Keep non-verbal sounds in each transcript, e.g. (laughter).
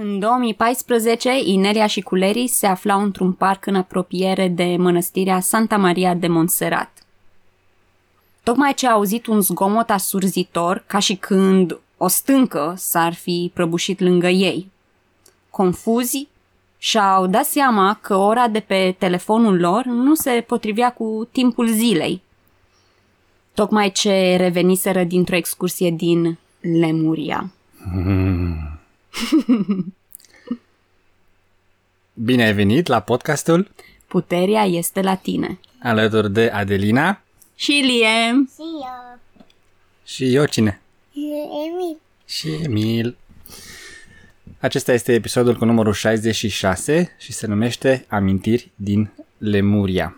În 2014, Inelia și Culerii se aflau într-un parc în apropiere de mănăstirea Santa Maria de Montserrat. Tocmai ce a auzit un zgomot asurzitor, ca și când o stâncă s-ar fi prăbușit lângă ei. Confuzi, și-au dat seama că ora de pe telefonul lor nu se potrivea cu timpul zilei. Tocmai ce reveniseră dintr-o excursie din Lemuria. Mm. (laughs) Bine ai venit la podcastul Puterea este la tine. Alături de Adelina și Lie. Și eu. Și eu cine? Emil. Și Emil. Acesta este episodul cu numărul 66 și se numește Amintiri din Lemuria.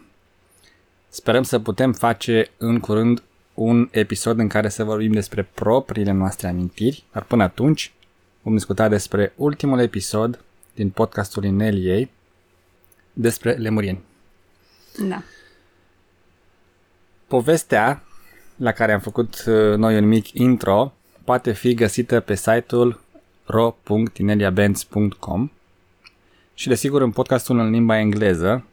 Sperăm să putem face în curând un episod în care să vorbim despre propriile noastre amintiri, dar până atunci vom discuta despre ultimul episod din podcastul Ineliei despre lemurieni. Da. Povestea la care am făcut uh, noi un mic intro poate fi găsită pe site-ul ro.ineliabenz.com și desigur în podcastul în limba engleză,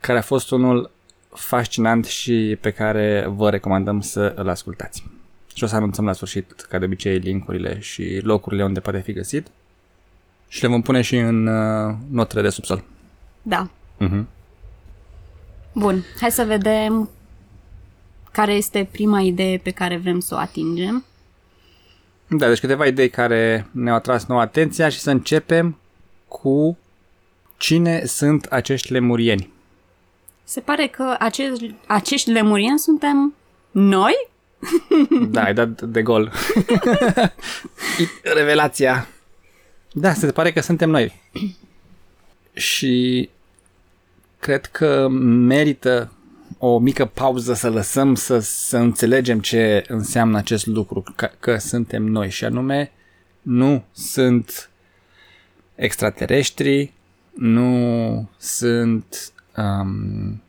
care a fost unul fascinant și pe care vă recomandăm să îl ascultați. Și o să anunțăm la sfârșit, ca de obicei, linkurile și locurile unde poate fi găsit. Și le vom pune și în uh, notele de subsol. Da. Uh-huh. Bun, hai să vedem care este prima idee pe care vrem să o atingem. Da, deci câteva idei care ne-au atras nouă atenția și să începem cu cine sunt acești lemurieni. Se pare că acești, acești lemurieni suntem noi? Da, ai dat de gol. (laughs) Revelația. Da, se pare că suntem noi. Și cred că merită o mică pauză să lăsăm să, să înțelegem ce înseamnă acest lucru, că, că suntem noi și anume nu sunt extraterestri, nu sunt um,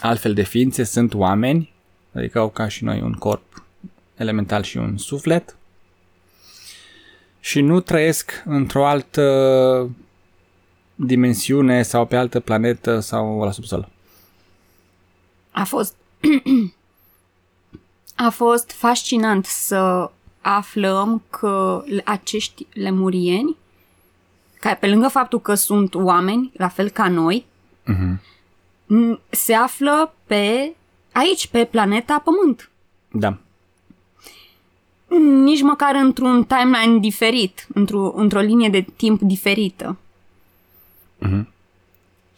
altfel de ființe, sunt oameni, adică au ca și noi un corp elemental și un suflet și nu trăiesc într-o altă dimensiune sau pe altă planetă sau la subsol. A fost (clears throat) a fost fascinant să aflăm că acești lemurieni, care pe lângă faptul că sunt oameni, la fel ca noi, uh-huh. se află pe aici, pe planeta Pământ. Da. Nici măcar într-un timeline diferit, într-o, într-o linie de timp diferită. Uh-huh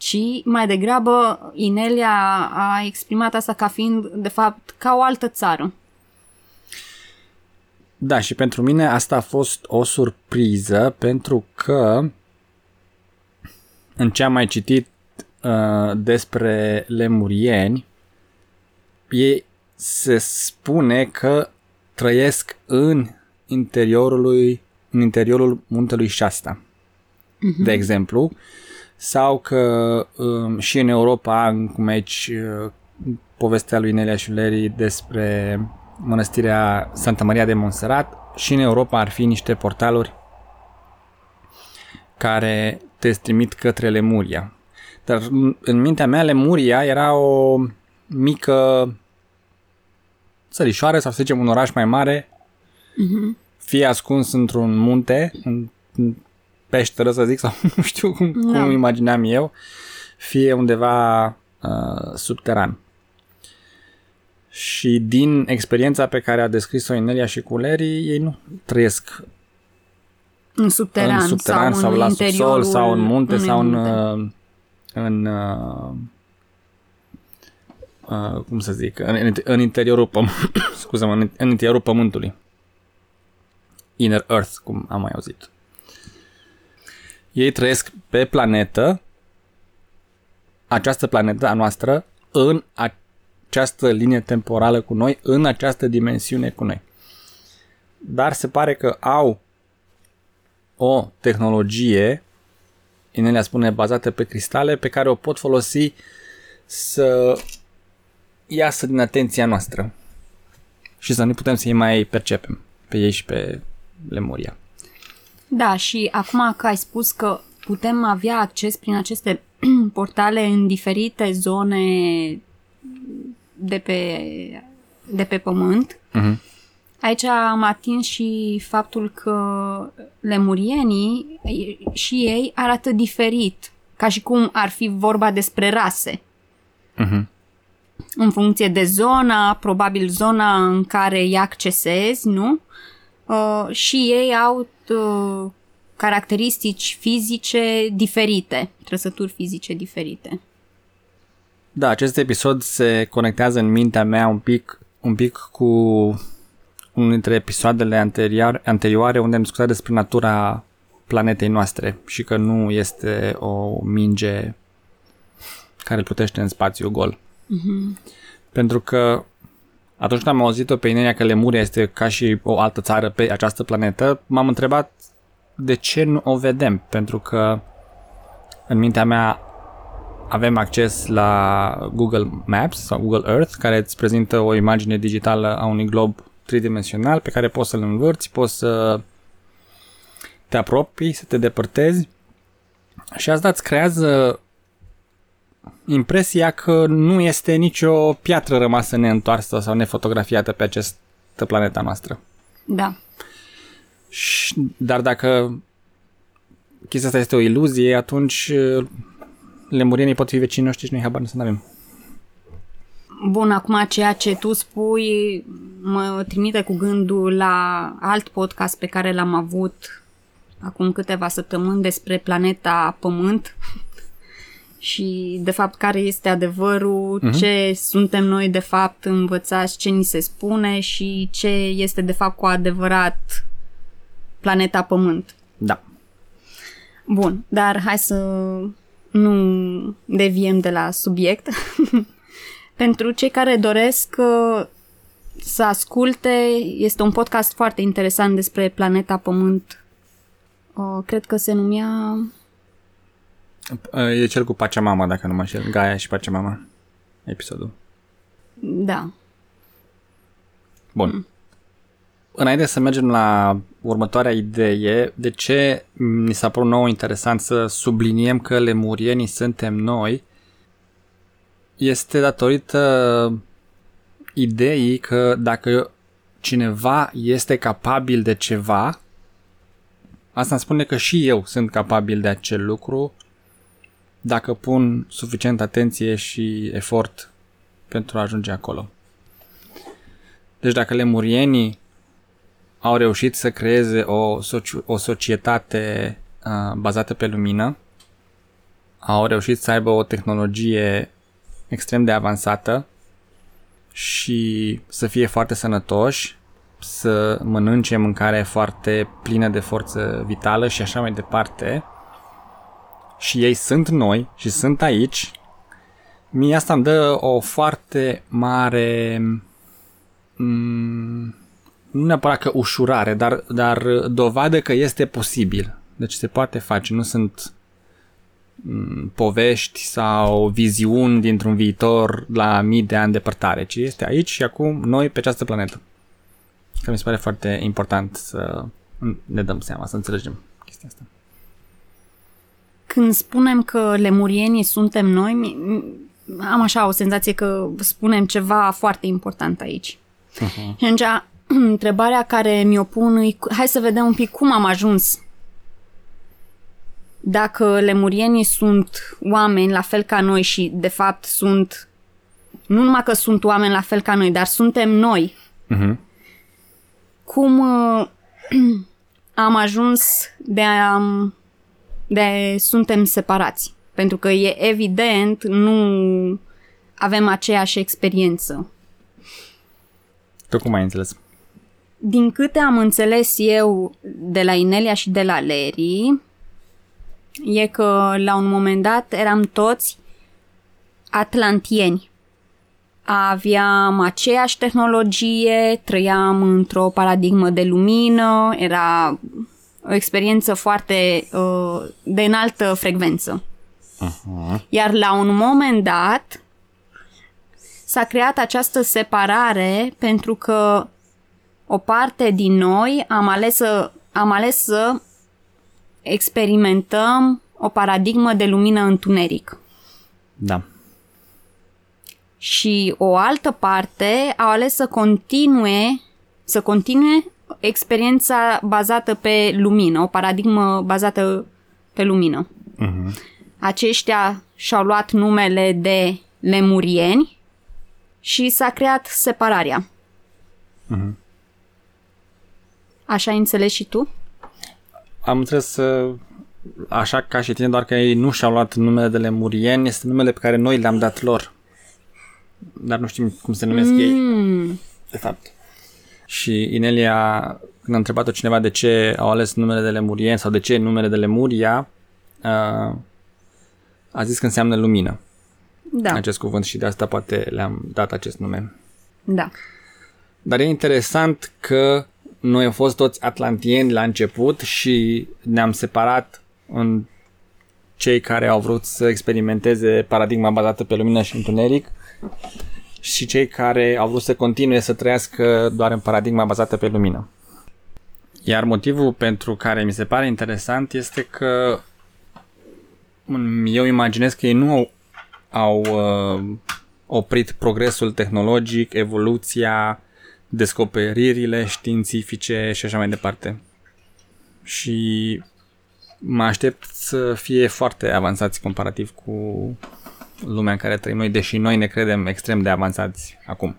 ci mai degrabă Inelia a exprimat asta ca fiind, de fapt, ca o altă țară. Da, și pentru mine asta a fost o surpriză, pentru că în ce am mai citit uh, despre lemurieni, ei se spune că trăiesc în interiorul, în interiorul muntelui Shasta. Uh-huh. De exemplu, sau că um, și în Europa, cum aici uh, povestea lui Nelia Șuleri despre mănăstirea Santa Maria de Montserrat, și în Europa ar fi niște portaluri care te trimit către Lemuria. Dar în mintea mea Lemuria era o mică țărișoară sau să zicem un oraș mai mare, uh-huh. fie ascuns într-un munte, în, peșteră, să zic, (laughs) sau nu știu cum, da. cum imagineam eu, fie undeva uh, subteran. Și din experiența pe care a descris-o Inelia și Culerii, ei nu trăiesc în subteran, în subteran sau, sau în la subsol sau în munte sau în, munte. Uh, în uh, uh, cum să zic, în, în interiorul pământ, (coughs) scuze în, în interiorul pământului. Inner Earth, cum am mai auzit. Ei trăiesc pe planetă, această planetă a noastră, în această linie temporală cu noi, în această dimensiune cu noi. Dar se pare că au o tehnologie, Inelia spune, bazată pe cristale, pe care o pot folosi să iasă din atenția noastră și să nu putem să-i mai percepem pe ei și pe Lemuria. Da, și acum că ai spus că putem avea acces prin aceste (clears throat) portale în diferite zone de pe, de pe pământ, Mhm. aici am atins și faptul că lemurienii și ei arată diferit, ca și cum ar fi vorba despre rase. Mhm. În funcție de zona, probabil zona în care îi accesezi, nu? Uh, și ei au uh, caracteristici fizice diferite, trăsături fizice diferite. Da, acest episod se conectează în mintea mea un pic, un pic cu unul dintre episoadele anterior, anterioare unde am discutat despre natura planetei noastre și că nu este o minge care plutește în spațiu gol. Pentru că atunci când am auzit-o pe Inelia că Lemuria este ca și o altă țară pe această planetă, m-am întrebat de ce nu o vedem. Pentru că în mintea mea avem acces la Google Maps sau Google Earth, care îți prezintă o imagine digitală a unui glob tridimensional pe care poți să-l învârți, poți să te apropii, să te depărtezi și asta îți creează impresia că nu este nicio piatră rămasă neîntoarsă sau nefotografiată pe această planeta noastră. Da. Și, dar dacă chestia asta este o iluzie, atunci uh, lemurienii pot fi vecinii noștri și noi habar nu să avem. Bun, acum ceea ce tu spui mă trimite cu gândul la alt podcast pe care l-am avut acum câteva săptămâni despre planeta Pământ și de fapt care este adevărul, uh-huh. ce suntem noi de fapt învățați, ce ni se spune și ce este de fapt cu adevărat planeta Pământ. Da. Bun, dar hai să nu deviem de la subiect. (laughs) Pentru cei care doresc uh, să asculte, este un podcast foarte interesant despre planeta Pământ. Uh, cred că se numea... E cel cu Pachamama, dacă nu mă înșel. Gaia și Pachamama. Episodul. Da. Bun. Înainte să mergem la următoarea idee, de ce mi s-a părut nou interesant să subliniem că lemurienii suntem noi, este datorită ideii că dacă cineva este capabil de ceva, asta îmi spune că și eu sunt capabil de acel lucru dacă pun suficient atenție și efort pentru a ajunge acolo. Deci dacă lemurienii au reușit să creeze o, soci- o societate uh, bazată pe lumină, au reușit să aibă o tehnologie extrem de avansată și să fie foarte sănătoși, să mănânce mâncare foarte plină de forță vitală și așa mai departe. Și ei sunt noi și sunt aici. Mie asta îmi dă o foarte mare mm, nu neapărat că ușurare, dar, dar dovadă că este posibil. Deci se poate face, nu sunt mm, povești sau viziuni dintr-un viitor la mii de ani depărtare, ci este aici și acum noi pe această planetă. Că mi se pare foarte important să ne dăm seama, să înțelegem chestia asta. Când spunem că lemurienii suntem noi, mi- mi- am așa o senzație că spunem ceva foarte important aici. Uh-huh. Și atunci, (clears throat) întrebarea care mi-o pun e, hai să vedem un pic cum am ajuns. Dacă lemurienii sunt oameni la fel ca noi și de fapt sunt, nu numai că sunt oameni la fel ca noi, dar suntem noi, Uh-huh. cum uh, (clears throat) am ajuns de a, de suntem separați. Pentru că e evident, nu avem aceeași experiență. Tu cum ai înțeles? Din câte am înțeles eu de la Inelia și de la Larry, e că la un moment dat eram toți atlantieni. Aveam aceeași tehnologie, trăiam într-o paradigmă de lumină, era o experiență foarte uh, de înaltă frecvență. Uh-huh. Iar la un moment dat s-a creat această separare pentru că o parte din noi am ales să, am ales să experimentăm o paradigmă de lumină-întuneric. Da. Și o altă parte au ales să continue, să continue experiența bazată pe lumină, o paradigmă bazată pe lumină. Uh-huh. Aceștia și-au luat numele de lemurieni și s-a creat separarea. Uh-huh. Așa ai înțeles și tu? Am înțeles uh, așa ca și tine, doar că ei nu și-au luat numele de lemurieni, este numele pe care noi le-am dat lor. Dar nu știm cum se numesc mm. ei, de fapt. Și Inelia, când a întrebat-o cineva de ce au ales numele de lemurieni sau de ce numele de Lemuria, uh, a zis că înseamnă lumină. Da. Acest cuvânt și de asta poate le-am dat acest nume. Da. Dar e interesant că noi am fost toți atlantieni la început și ne-am separat în cei care au vrut să experimenteze paradigma bazată pe lumină și întuneric și cei care au vrut să continue să trăiască doar în paradigma bazată pe lumină. Iar motivul pentru care mi se pare interesant este că eu imaginez că ei nu au, au uh, oprit progresul tehnologic, evoluția, descoperirile științifice și așa mai departe. Și mă aștept să fie foarte avansați comparativ cu lumea în care trăim noi, deși noi ne credem extrem de avansați acum.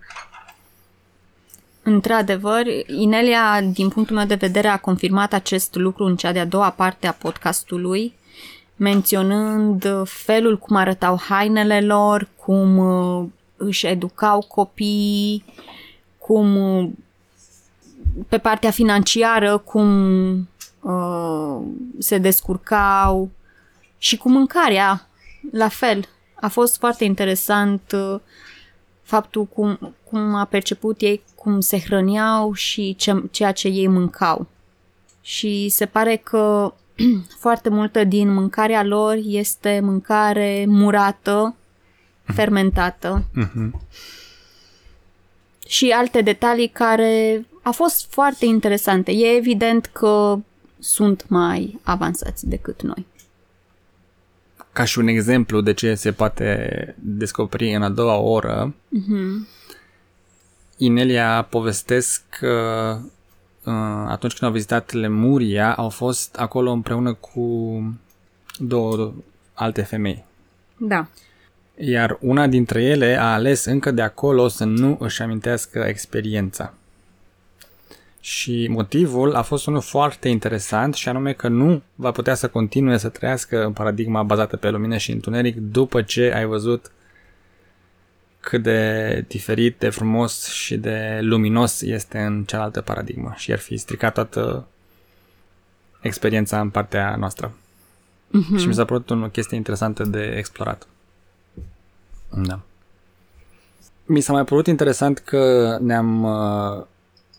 Într-adevăr, Inelia, din punctul meu de vedere, a confirmat acest lucru în cea de-a doua parte a podcastului, menționând felul cum arătau hainele lor, cum uh, își educau copiii, cum uh, pe partea financiară, cum uh, se descurcau și cu mâncarea, la fel. A fost foarte interesant uh, faptul cum, cum a perceput ei cum se hrăneau și ce, ceea ce ei mâncau. Și se pare că (clears throat) foarte multă din mâncarea lor este mâncare murată, fermentată. Uh-huh. Și alte detalii care au fost foarte interesante. E evident că sunt mai avansați decât noi. Ca și un exemplu de ce se poate descoperi în a doua oră, uh-huh. Inelia povestesc că uh, atunci când au vizitat Lemuria, au fost acolo împreună cu două alte femei. Da. Iar una dintre ele a ales încă de acolo să nu își amintească experiența. Și motivul a fost unul foarte interesant și anume că nu va putea să continue să trăiască în paradigma bazată pe lumină și întuneric după ce ai văzut cât de diferit, de frumos și de luminos este în cealaltă paradigmă și ar fi stricat toată experiența în partea noastră. Uh-huh. Și mi s-a părut o chestie interesantă de explorat. Da. Mi s-a mai părut interesant că ne-am uh,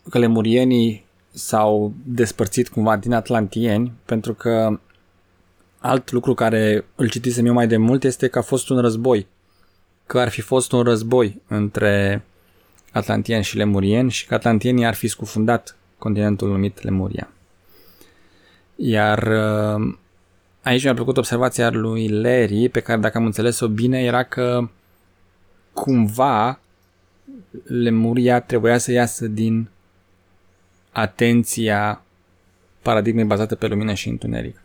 că lemurienii s-au despărțit cumva din atlantieni, pentru că alt lucru care îl citisem eu mai de mult este că a fost un război. Că ar fi fost un război între atlantieni și lemurieni și că atlantienii ar fi scufundat continentul numit Lemuria. Iar uh, aici mi-a plăcut observația lui Larry, pe care dacă am înțeles-o bine, era că cumva Lemuria trebuia să iasă din atenția paradigmei bazate pe lumină și întuneric.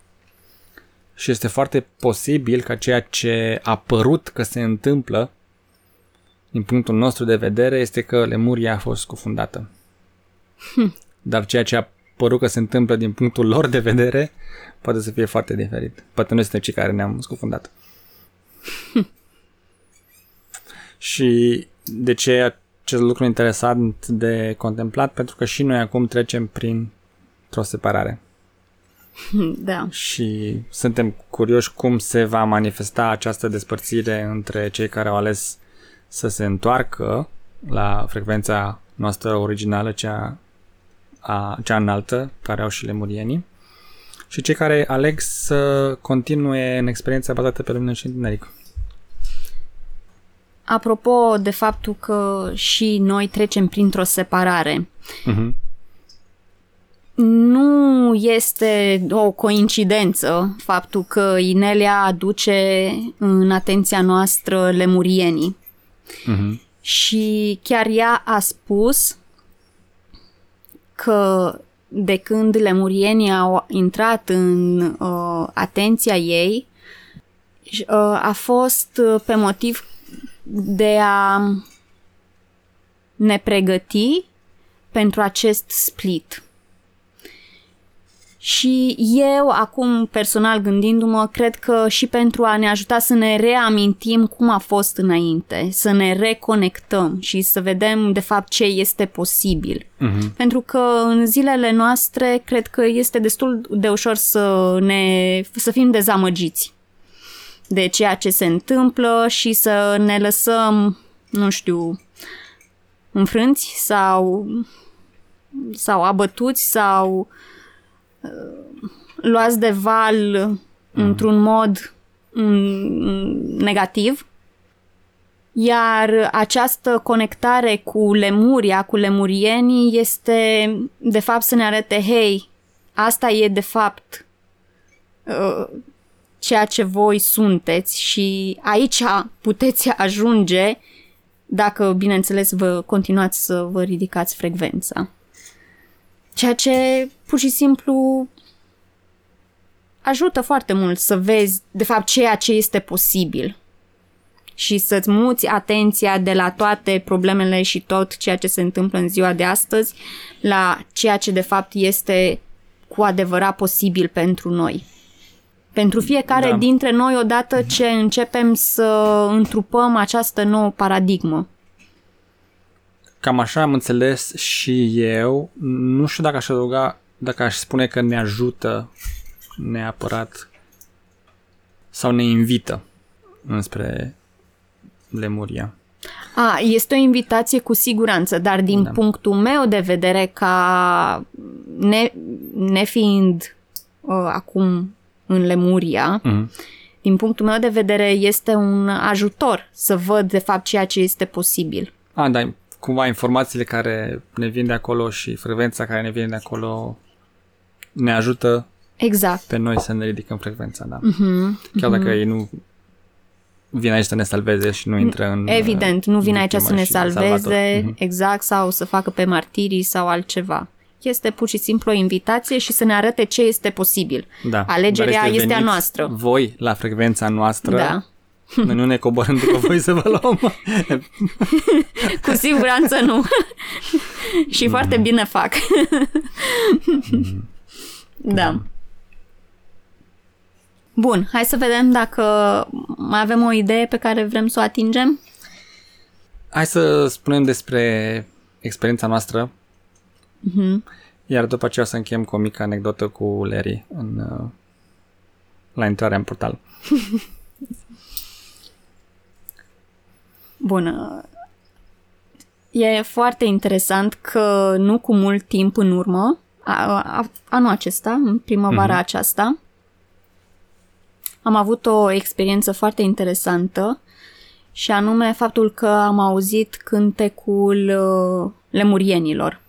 Și este foarte posibil ca ceea ce a părut că se întâmplă din punctul nostru de vedere este că Lemuria a fost scufundată. Hm. Dar ceea ce a părut că se întâmplă din punctul lor de vedere poate să fie foarte diferit. Poate noi suntem cei care ne-am scufundat. Hm. Și de ce acest lucru interesant de contemplat pentru că și noi acum trecem prin o separare. (laughs) Da. Și suntem curioși cum se va manifesta această despărțire între cei care au ales să se întoarcă la frecvența noastră originală, cea, a, cea înaltă, care au și lemurienii, și cei care aleg să continue în experiența bazată pe lumină și întuneric. Apropo de faptul că și noi trecem printr-o separare, uh-huh. nu este o coincidență faptul că Inelia aduce în atenția noastră lemurienii. Mhm. Și chiar ea a spus că de când lemurienii au intrat în uh, atenția ei, uh, a fost uh, pe motiv de a ne pregăti pentru acest split. Și eu, acum, personal gândindu-mă, cred că și pentru a ne ajuta să ne reamintim cum a fost înainte, să ne reconectăm și să vedem, de fapt, ce este posibil. Mhm. Pentru că în zilele noastre, cred că este destul de ușor să, ne, să fim dezamăgiți de ceea ce se întâmplă și să ne lăsăm, nu știu, înfrânți sau, sau abătuți sau uh, luați de val într-un mod mm, negativ. Iar această conectare cu lemuria, cu lemurienii, este de fapt să ne arate, hei, asta e de fapt uh, ceea ce voi sunteți și aici puteți ajunge dacă, bineînțeles, vă continuați să vă ridicați frecvența. Ceea ce pur și simplu ajută foarte mult să vezi, de fapt, ceea ce este posibil și să-ți muți atenția de la toate problemele și tot ceea ce se întâmplă în ziua de astăzi la ceea ce de fapt este cu adevărat posibil pentru noi. Pentru fiecare Da. dintre noi, odată ce începem să întrupăm această nouă paradigmă. Cam așa am înțeles și eu. Nu știu dacă aș adăuga, dacă aș spune că ne ajută neapărat sau ne invită înspre lemuria. A, este o invitație cu siguranță, dar din Da. punctul meu de vedere, ca ne, nefiind uh, acum în Lemuria, Mhm. din punctul meu de vedere este un ajutor să văd de fapt ceea ce este posibil. A, da, cumva informațiile care ne vin de acolo și frecvența care ne vine de acolo ne ajută Exact. pe noi să ne ridicăm frecvența, da. Mhm. Chiar dacă ei nu vin aici să ne salveze și nu intră în... Evident, nu vine aici victimă să ne și salveze, salvator. Mhm. exact, sau să facă pe martirii sau altceva. Este pur și simplu o invitație și să ne arate ce este posibil. Da. Alegerea Dar este a veniți noastră. Voi la frecvența noastră. Da. Noi nu ne coborâm după voi să vă luăm. (laughs) Cu siguranță nu. (laughs) și foarte bine fac. da. Bun, hai să vedem dacă mai avem o idee pe care vrem să o atingem. Hai să spunem despre experiența noastră. Mhm. Iar după aceea o să încheiem cu o mică anecdotă cu Larry în, uh, la intrarea în portal. (laughs) Bun. E foarte interesant că nu cu mult timp în urmă, a, a, anul acesta, în primăvara Mhm. aceasta, am avut o experiență foarte interesantă și anume faptul că am auzit cântecul uh, lemurienilor.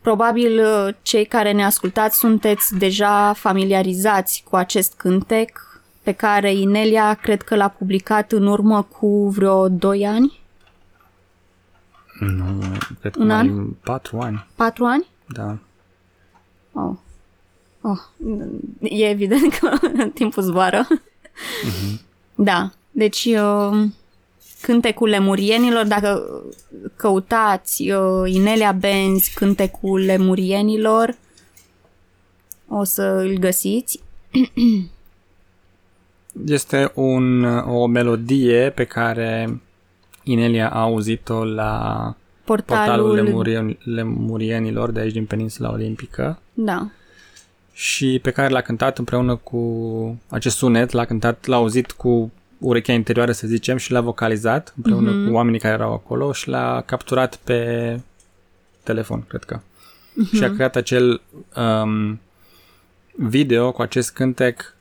Probabil uh, cei care ne ascultați sunteți deja familiarizați cu acest cântec pe care Inelia cred că l-a publicat în urmă cu vreo 2 ani, Nu, cred că Un mai an? patru ani. 4 ani. Da. Oh. Oh. E evident că (laughs) timpul zboară. Da. Deci, uh, cântecul lemurienilor, dacă căutați uh, Inelia Benz, cântecul lemurienilor, o să îl găsiți. (clears throat) Este un, o melodie pe care Inelia a auzit-o la Portalul, portalul lemurien, lemurienilor de aici din Peninsula Olimpică Da. și pe care l-a cântat împreună cu acest sunet, l-a cântat, l-a auzit cu urechea interioară, să zicem, și l-a vocalizat împreună Mhm. cu oamenii care erau acolo și l-a capturat pe telefon, cred că. Mhm. Și a creat acel um, video cu acest cântec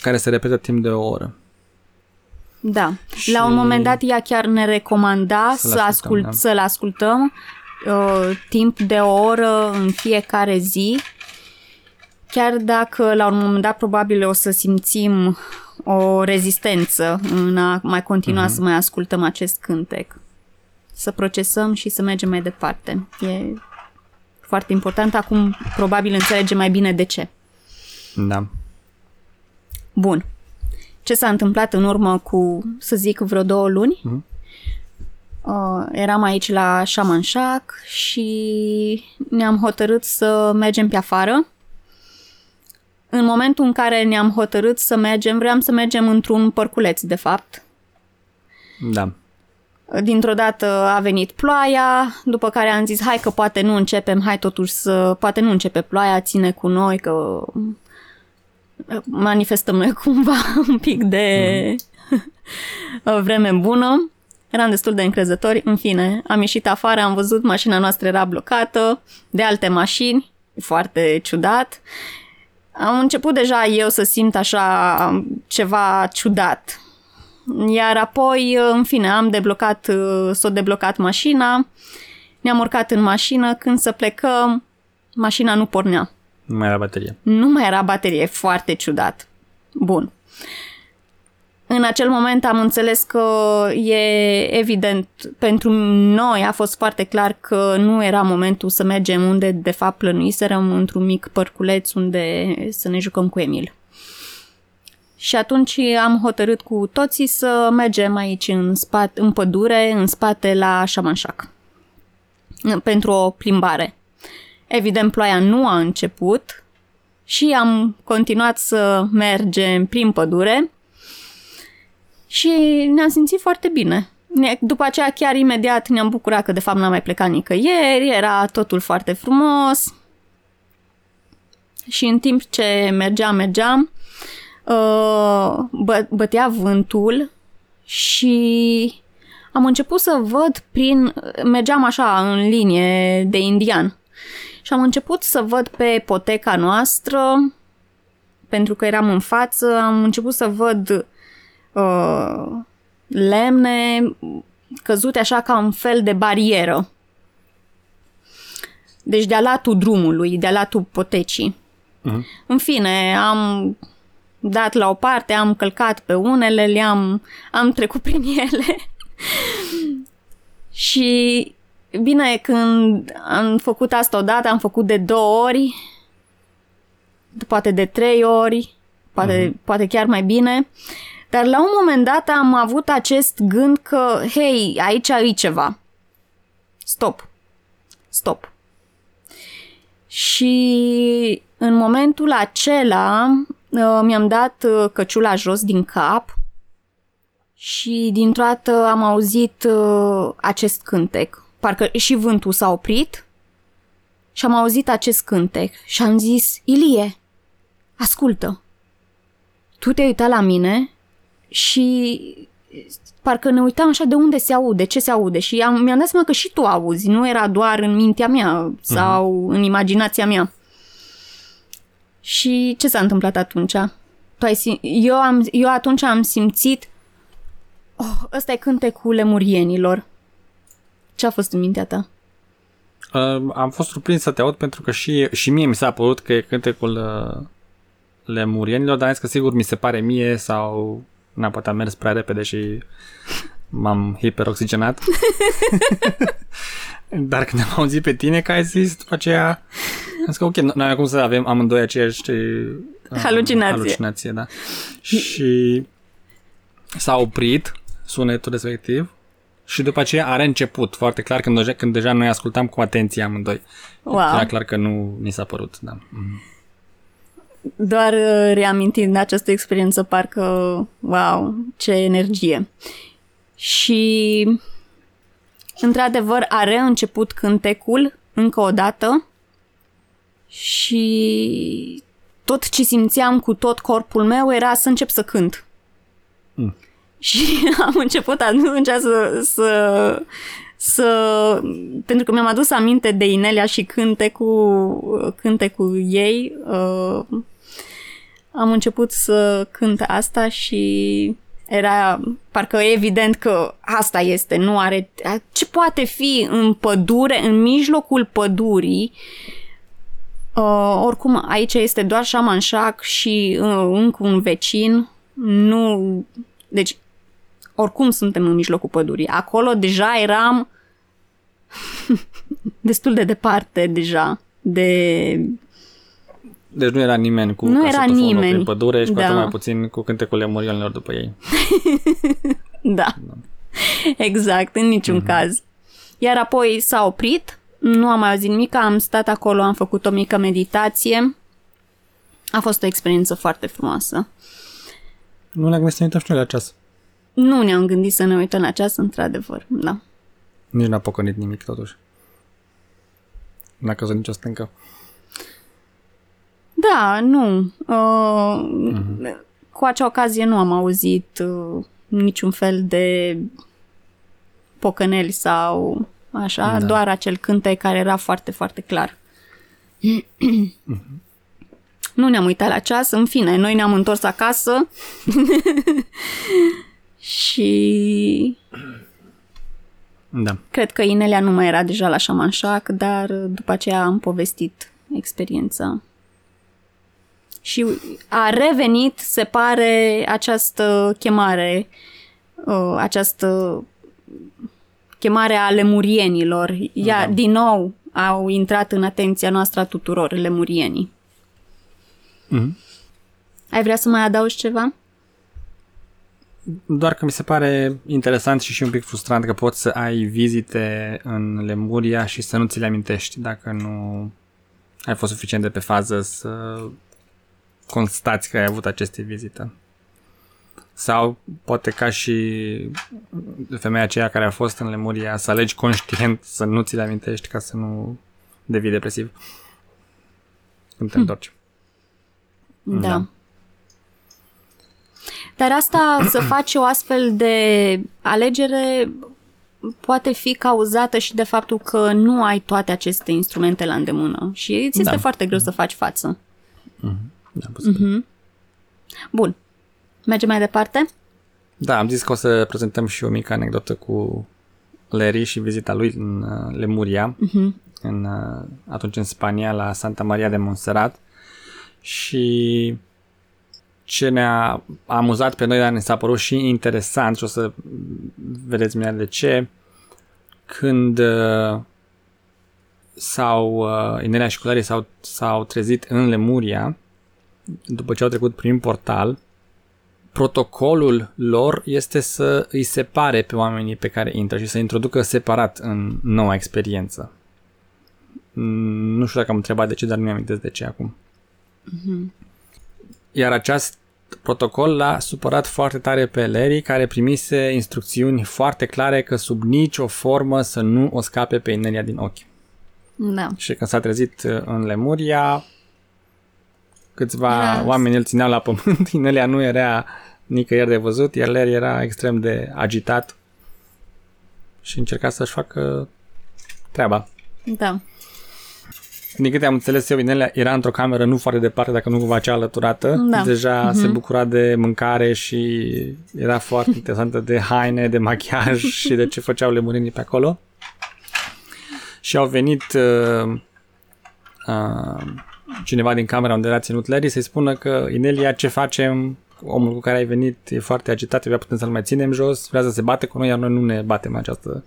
care se repetă timp de o oră. Da. Și- La un moment dat ea chiar ne recomanda Să-l să ascultăm, ascult, da. să-l ascultăm uh, timp de o oră în fiecare zi, chiar dacă la un moment dat probabil o să simțim o rezistență în a mai continua uh-huh. să mai ascultăm acest cântec. Să procesăm și să mergem mai departe. E foarte important. Acum probabil înțelegem mai bine de ce. Da. Bun. Ce s-a întâmplat în urmă cu, să zic, vreo două luni? Uh-huh. Uh, eram aici la Shaman Shack și ne-am hotărât să mergem pe afară. În momentul în care ne-am hotărât să mergem, vreau să mergem într-un părculeț, de fapt. Da. Dintr-o dată a venit ploaia, după care am zis, hai că poate nu începem, hai totuși să, poate nu începe ploaia, ține cu noi, că manifestăm noi (laughs) cumva un pic de mm. vreme bună. Eram destul de încrezători. În fine, am ieșit afară, am văzut mașina noastră era blocată de alte mașini, foarte ciudat. Am început deja eu să simt așa ceva ciudat. Iar apoi, în fine, am deblocat, s-a deblocat mașina, ne-am urcat în mașină, când să plecăm, mașina nu pornea. Nu mai era baterie. Nu mai era baterie, foarte ciudat. Bun. În acel moment am înțeles că e evident, pentru noi a fost foarte clar că nu era momentul să mergem unde de fapt plănuiserăm într-un mic părculeț unde să ne jucăm cu Emil. Și atunci am hotărât cu toții să mergem aici în, spate, în pădure, în spate la Șamanșac. Pentru o plimbare. Evident, ploaia nu a început și am continuat să mergem prin pădure și ne-am simțit foarte bine. După aceea, chiar imediat ne-am bucurat că de fapt n-am mai plecat nicăieri, era totul foarte frumos. Și în timp ce mergeam, mergeam, uh, bă- bătea vântul și am început să văd prin... mergeam așa în linie de indian și am început să văd pe poteca noastră, pentru că eram în față, am început să văd uh, lemne căzute așa ca un fel de barieră. Deci de-a latul drumului, de-a latul potecii. Uh-huh. În fine, am dat la o parte, am călcat pe unele, le-am am trecut prin (laughs) ele. și bine, când am făcut asta odată, am făcut de două ori, poate de trei ori, poate, uh-huh. poate chiar mai bine. Dar la un moment dat am avut acest gând că, hei, aici e ceva. Stop. Stop. Și în momentul acela uh, mi-am dat uh, căciula jos din cap și dintr-o dată am auzit uh, acest cântec parcă și vântul s-a oprit și am auzit acest cântec și am zis, Ilie, ascultă, tu te-ai uitat la mine și parcă ne uitam așa de unde se aude, ce se aude și am, mi-am dat seama că și tu auzi, nu era doar în mintea mea sau uh-huh. în imaginația mea. Și ce s-a întâmplat atunci? Tu ai sim- eu, am, eu atunci am simțit oh, ăsta e cântecul lemurienilor. Ce a fost în mintea ta? Uh, am fost surprins să te aud pentru că și, și mie mi s-a părut că e cântecul uh, lemurienilor, dar am zis că sigur mi se pare mie sau n-am poate am mers prea repede și m-am hiperoxigenat. (laughs) dar când am auzit pe tine că ai zis după aceea am zis că ok, noi acum să avem amândoi aceeași uh, halucinație. halucinație da. și s-a oprit sunetul respectiv și după aceea are început, foarte clar, când deja, când deja noi ascultam cu atenție amândoi. Wow. Era clar că nu ni s-a părut, da. Mm. Doar uh, reamintind această experiență, parcă, wow, ce energie. Și, într-adevăr, a reînceput cântecul încă o dată și tot ce simțeam cu tot corpul meu era să încep să cânt. Mm. (laughs) Și am început atunci să, să, să pentru că mi-am adus aminte de Inelia și cânte cu, cânte cu ei, uh, am început să cânt asta și Era parcă evident că asta este, nu are... Ce poate fi în pădure, în mijlocul pădurii, Uh, oricum, aici este doar șamanșac și uh, încă un vecin. Nu... Deci, oricum suntem în mijlocul pădurii. Acolo deja eram (laughs) destul de departe deja de... Deci nu era nimeni cu Nu era nimeni. prin pădure și cu Da. atât mai puțin cu cântecul lemurionilor după ei. (laughs) Da. Exact, în niciun caz. Iar apoi s-a oprit, nu am mai auzit nimic, am stat acolo, am făcut o mică meditație. A fost o experiență foarte frumoasă. Nu ne-am gândit să ne uităm și noi la ceas. Nu ne-am gândit să ne uităm la ceas, într-adevăr, da. Nici n-a pocănit nimic totuși. N-a căzut nicio stâncă. Da, nu. Uh, Cu acea ocazie nu am auzit uh, niciun fel de pocăneli sau așa, Da. doar acel cântec care era foarte, foarte clar. nu ne-am uitat la ceas, în fine, noi ne-am întors acasă (laughs) și Da. cred că Inelia nu mai era deja la șamanșac, dar după aceea am povestit experiența. Și a revenit, se pare, această chemare, uh, această chemare a lemurienilor. Ea, Da. din nou, au intrat în atenția noastră a tuturor, lemurienii. Mhm. Ai vrea să mai adaugi ceva? Doar că mi se pare interesant și și un pic frustrant că poți să ai vizite în Lemuria și să nu ți le amintești dacă nu ai fost suficient de pe fază să constați că ai avut aceste vizite. Sau poate ca și femeia aceea care a fost în Lemuria să alegi conștient să nu ți le amintești ca să nu devii depresiv când te întorci. Da. Da. Dar asta, (clears throat) să faci o astfel de alegere, poate fi cauzată și de faptul că nu ai toate aceste instrumente la îndemână și îți este Da. foarte greu să faci față. Da, posibil. Bun. Mergem mai departe? Da, am zis că o să prezentăm și o mică anecdotă cu Larry și vizita lui în uh, Lemuria, uh-huh. în, uh, atunci în Spania, la Santa Maria de Montserrat. Și ce ne-a amuzat pe noi, dar ne s-a părut și interesant și o să vedeți mine de ce, când uh, s-au, uh, Inelia și Cularii s-au, s-au trezit în Lemuria, după ce au trecut prin portal, protocolul lor este să îi separe pe oamenii pe care intră și să introducă separat în noua experiență. Mm, Nu știu dacă am întrebat de ce, dar nu mi-am de ce acum. Iar acest protocol l-a supărat foarte tare pe Larry, care primise instrucțiuni foarte clare că sub nicio formă să nu o scape pe Inelia din ochi. Da. Și când s-a trezit uh, în Lemuria, câțiva Era- oameni îl țineau la pământ, (laughs) Inelia nu era nicăieri de văzut, iar Larry era extrem de agitat și încerca să-și facă treaba. Da. Din câte am înțeles eu, Inelia era într-o cameră nu foarte departe, dacă nu cumva cea alăturată. Da. Deja se bucura de mâncare și era foarte (laughs) interesantă de haine, de machiaj și de ce făceau lemurinii pe acolo. Și au venit uh, uh, cineva din camera unde era ținut Larry să-i spună că Inelia, ce facem? Omul cu care ai venit e foarte agitat, vrea putem să-l mai ținem jos, vrea să se bate cu noi, iar noi nu ne batem în această,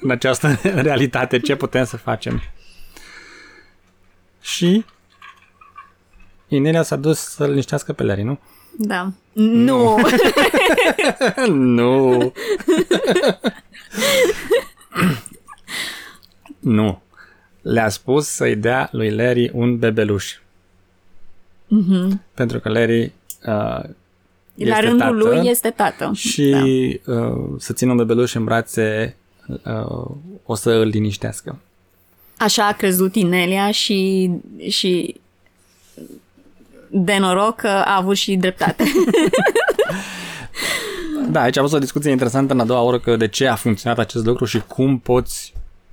în această (laughs) realitate. Ce putem să facem? Și Inelia s-a dus să-l liniștească pe Larry, nu? Da. Nu. (laughs) nu. (laughs) nu. Le-a spus să-i dea lui Larry un bebeluș. Mhm. Pentru că Larry uh, La este rândul tată lui este tată. și Da. uh, să țină un bebeluș în brațe uh, o să îl liniștească. Așa a crezut Inelia și, și de noroc că a avut și dreptate. (laughs) Da, aici a fost o discuție interesantă în a doua oră că de ce a funcționat acest lucru și cum poți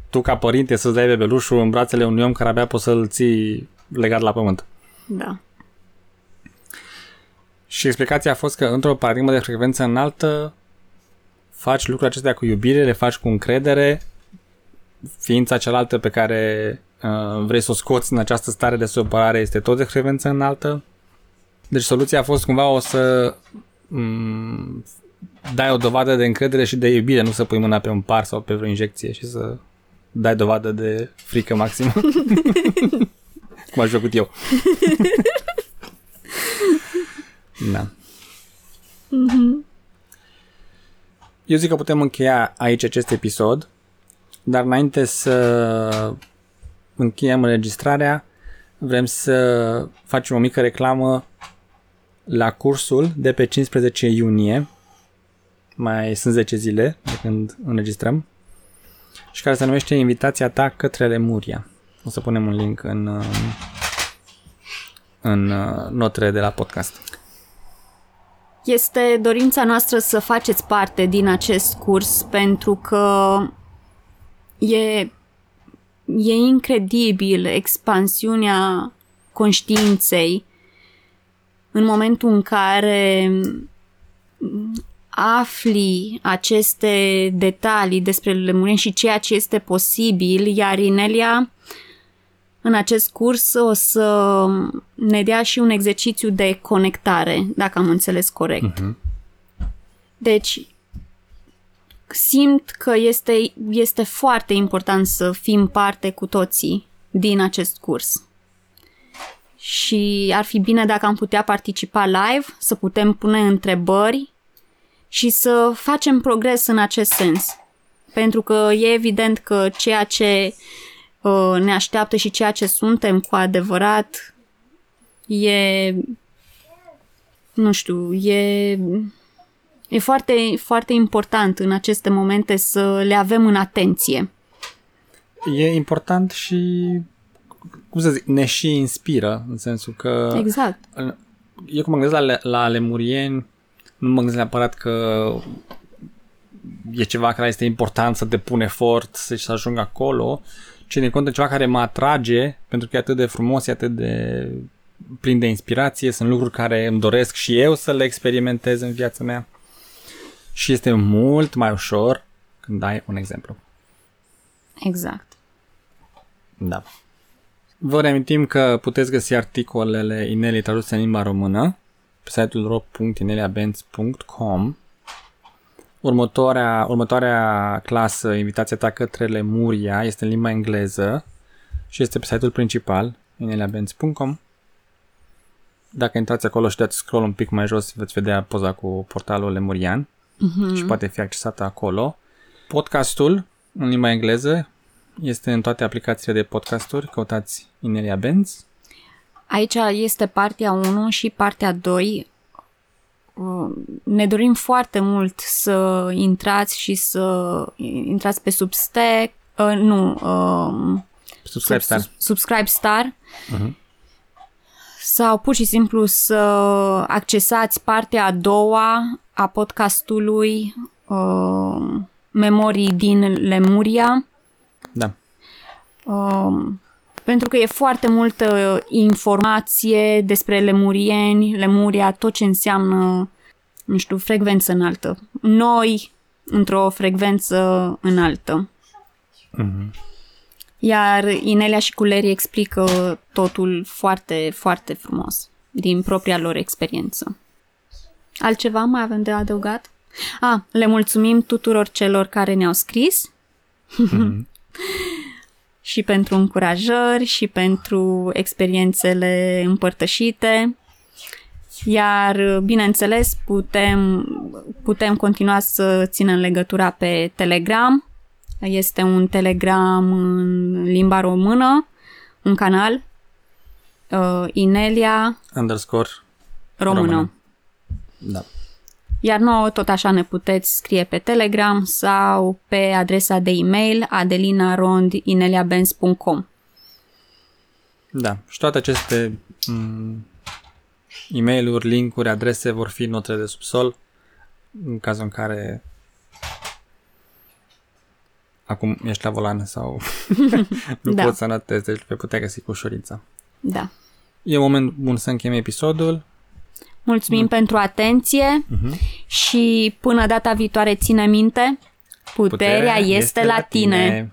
tu ca părinte să-ți dai bebelușul în brațele unui om care abia poți să-l ții legat la pământ. da. Și explicația a fost că într-o paradigmă de frecvență înaltă faci lucrurile acestea cu iubire, le faci cu încredere, ființa cealaltă pe care uh, vrei să o scoți în această stare de supărare este tot de frecvență înaltă. Deci soluția a fost cumva o să m- dai o dovadă de încredere și de iubire, nu să pui mâna pe un par sau pe vreo injecție și să dai dovadă de frică maximă. (laughs) Cum aș făcut eu. (laughs) da. Eu zic că putem încheia aici acest episod, dar înainte să încheiem înregistrarea, vrem să facem o mică reclamă la cursul de pe 15 iunie. Mai sunt 10 zile de când înregistrăm. Și care se numește Invitația ta către Lemuria. O să punem un link în, uh, în uh, notele de la podcast. Este dorința noastră să faceți parte din acest curs pentru că e, e incredibil expansiunea conștiinței în momentul în care afli aceste detalii despre lămuriri și ceea ce este posibil, iar Inelia în acest curs o să ne dea și un exercițiu de conectare, dacă am înțeles corect. Uh-huh. Deci, simt că este, este foarte important să fim parte cu toții din acest curs. Și ar fi bine dacă am putea participa live, să putem pune întrebări și să facem progres în acest sens. Pentru că e evident că ceea ce uh, ne așteaptă și ceea ce suntem cu adevărat e nu știu, e e foarte, foarte important în aceste momente să le avem în atenție. E important și cum să zic, ne și inspiră, în sensul că... Exact. Eu cum mă gândesc la, la lemurieni, nu mă gândesc neapărat că e ceva care este important să depun efort să, să ajung acolo, ci din contă ceva care mă atrage, pentru că e atât de frumos, e atât de plin de inspirație, sunt lucruri care îmi doresc și eu să le experimentez în viața mea. Și este mult mai ușor când ai un exemplu. Exact. Da. Vă reamintim că puteți găsi articolele Inelii traduse în limba română pe site-ul ro.ineliabenz.com Următoarea, următoarea clasă, invitația ta către Lemuria, este în limba engleză și este pe site-ul principal, ineliabenz.com Dacă intrați acolo și dați scroll un pic mai jos, veți vedea poza cu portalul lemurian uh-huh. și poate fi accesată acolo. Podcastul, în limba engleză, este în toate aplicațiile de podcasturi, căutați Inelia Benz. Aici este partea 1 și partea 2. Ne dorim foarte mult să intrați și să intrați pe Substack, uh, nu, uh, Subscribe Star. Subscribe Star. Uh-huh. Sau pur și simplu să accesați partea a doua a podcastului uh, Memorii din Lemuria da. Um, pentru că e foarte multă informație despre lemurieni, lemuria, tot ce înseamnă, nu știu, frecvență înaltă. Noi, într-o frecvență înaltă. Mm-hmm. Iar Inelia și Culeri explică totul foarte, foarte frumos, din propria lor experiență. Altceva mai avem de adăugat? A, ah, le mulțumim tuturor celor care ne-au scris. Mm-hmm. Și pentru încurajări și pentru experiențele împărtășite. Iar, bineînțeles, putem, putem continua să ținem legătura pe Telegram. Este un Telegram în limba română, un canal, uh, Inelia underscore română. română. Da. Iar nouă tot așa ne puteți scrie pe Telegram sau pe adresa de e-mail adelinarondineliabenz.com Da, și toate aceste mm, e mail linkuri, adrese vor fi notele de subsol în cazul în care acum ești la volan sau (laughs) nu da. poți să notezi, deci pe putea găsi cu ușurință. Da. E un moment bun să încheiem episodul. Mulțumim pentru atenție și până data viitoare ține minte, puterea, puterea este, este la tine. tine.